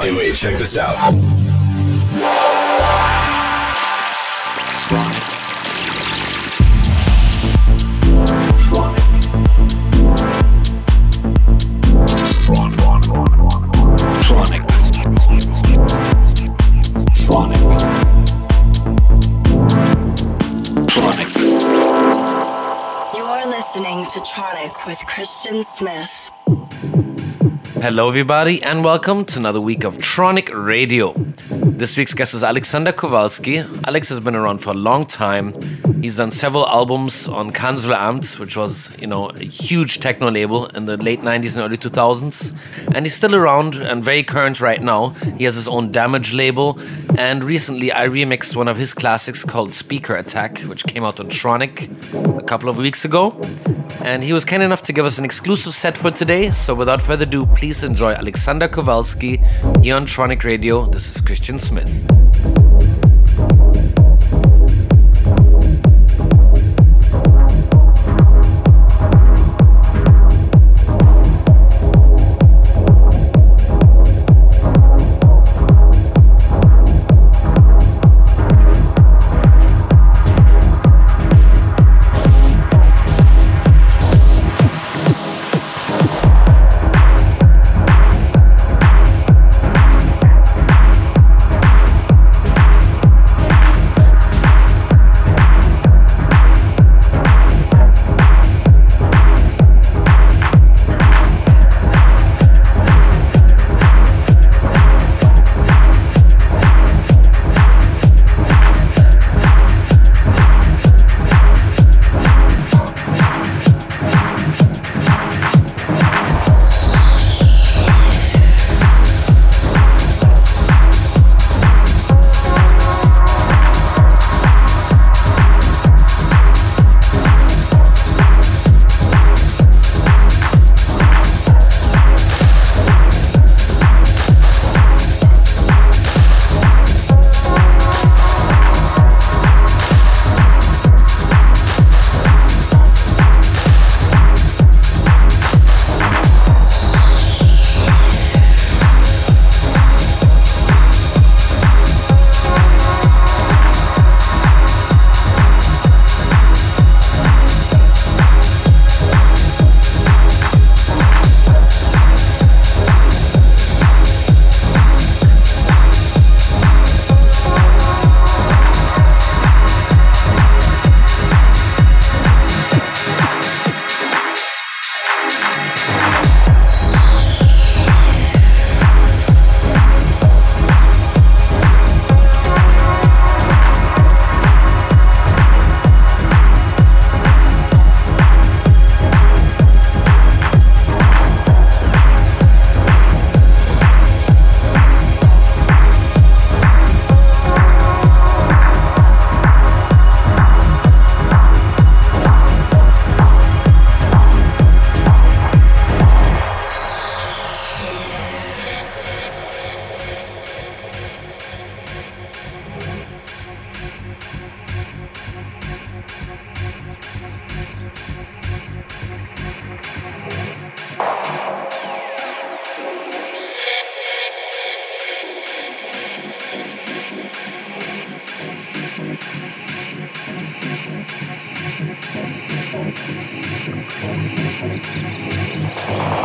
Hey, wait, check this out. Tronic. Tronic. Tronic. You are listening to Tronic with Christian Smith. Hello, everybody, and welcome to another week of Tronic Radio. This week's guest is Alexander Kowalski. Alex has been around for a long time. He's done several albums on Kanzleramt, which was, you know, a huge techno label in the late 90s and early 2000s. And he's still around and very current right now. He has his own Damage label. And recently, I remixed one of his classics called Speaker Attack, which came out on Tronic a couple of weeks ago. And he was kind enough to give us an exclusive set for today. So without further ado, please enjoy Alexander Kowalski here on Tronic Radio. This is Christian Smith. Thank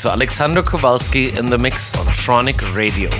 To Alexander Kowalski in the mix on Tronic Radio.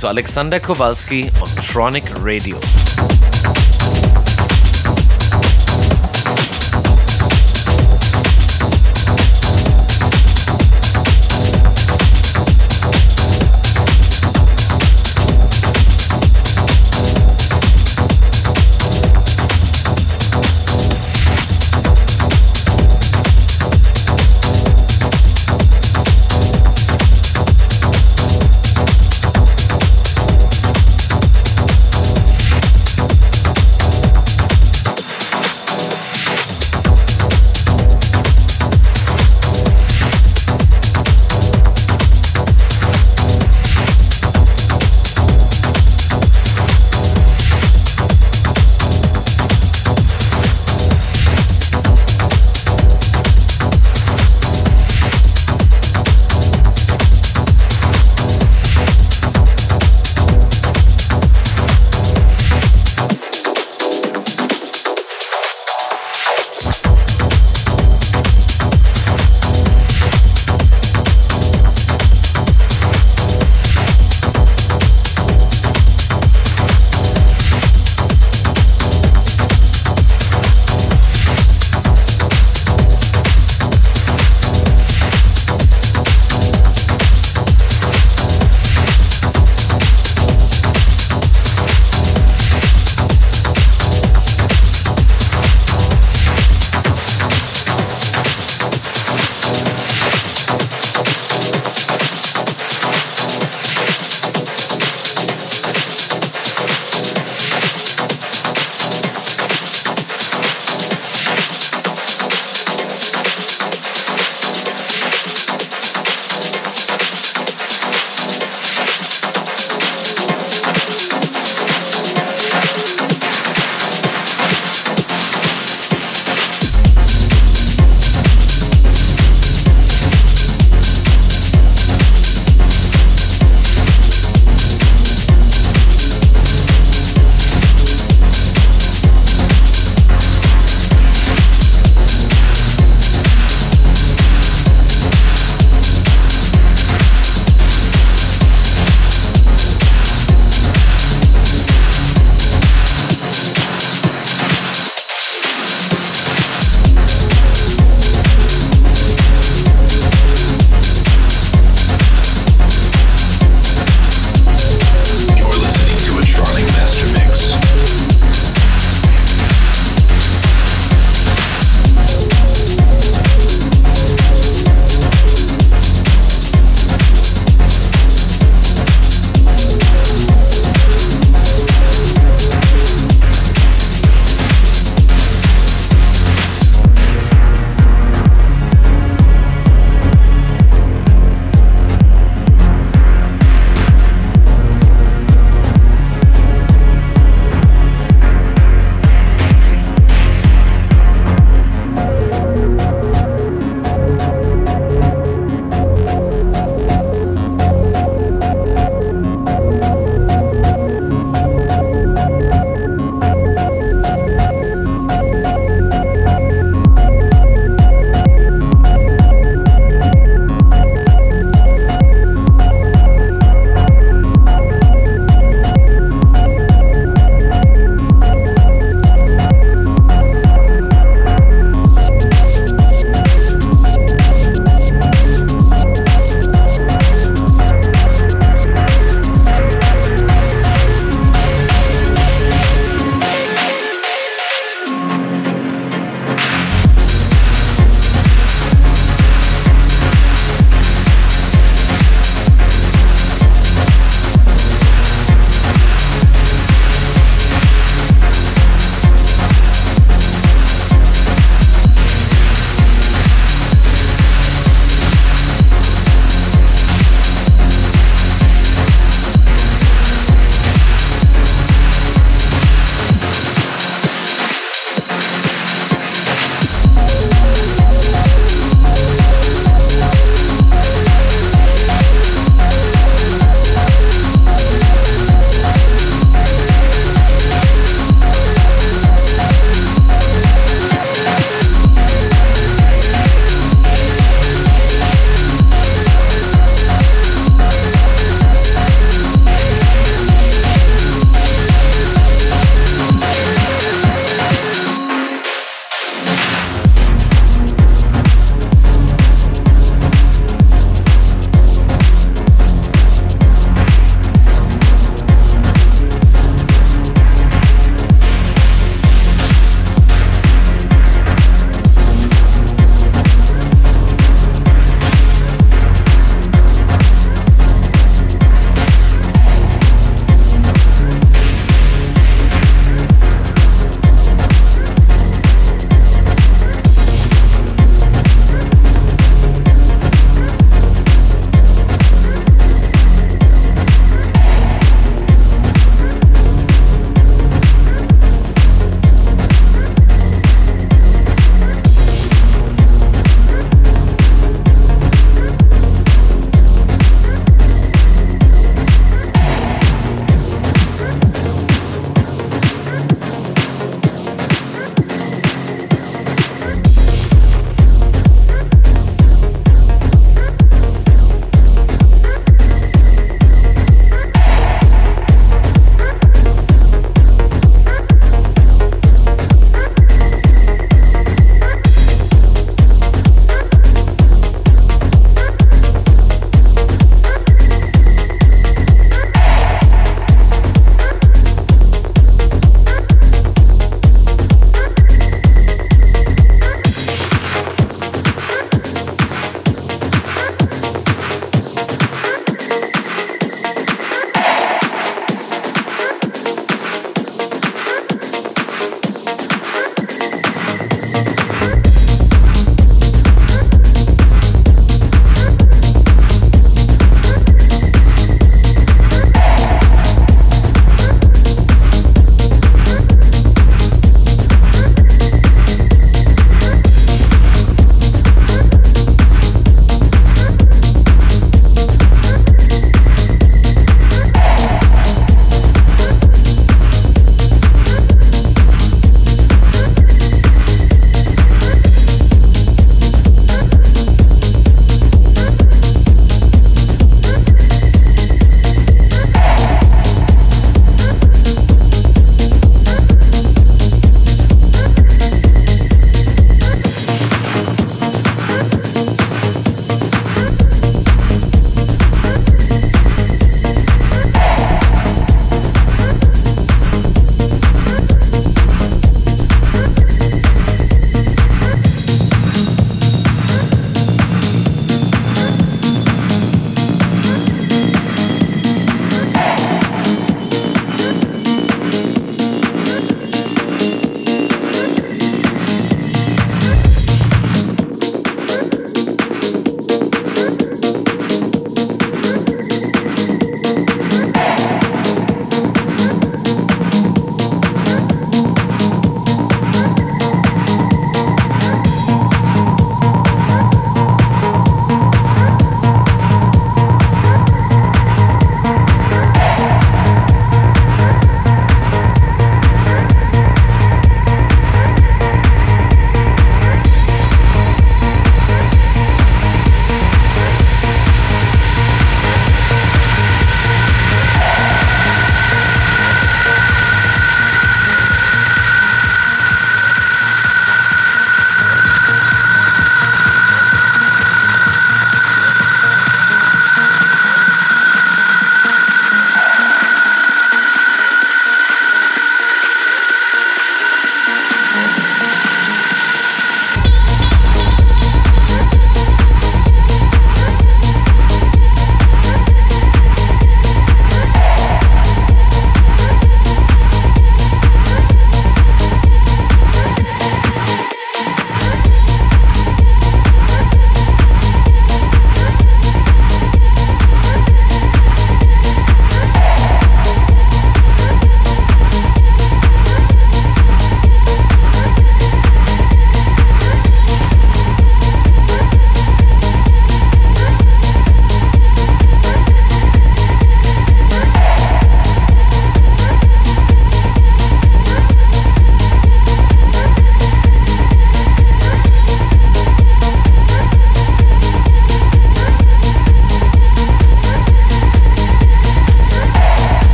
To Alexander Kowalski on Tronic Radio.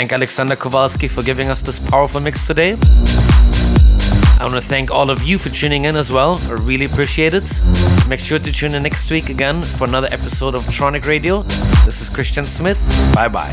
Thank Alexander Kowalski for giving us this powerful mix today. I want to thank all of you for tuning in as well. I really appreciate it. Make sure to tune in next week again for another episode of Tronic Radio. This is Christian Smith. Bye bye.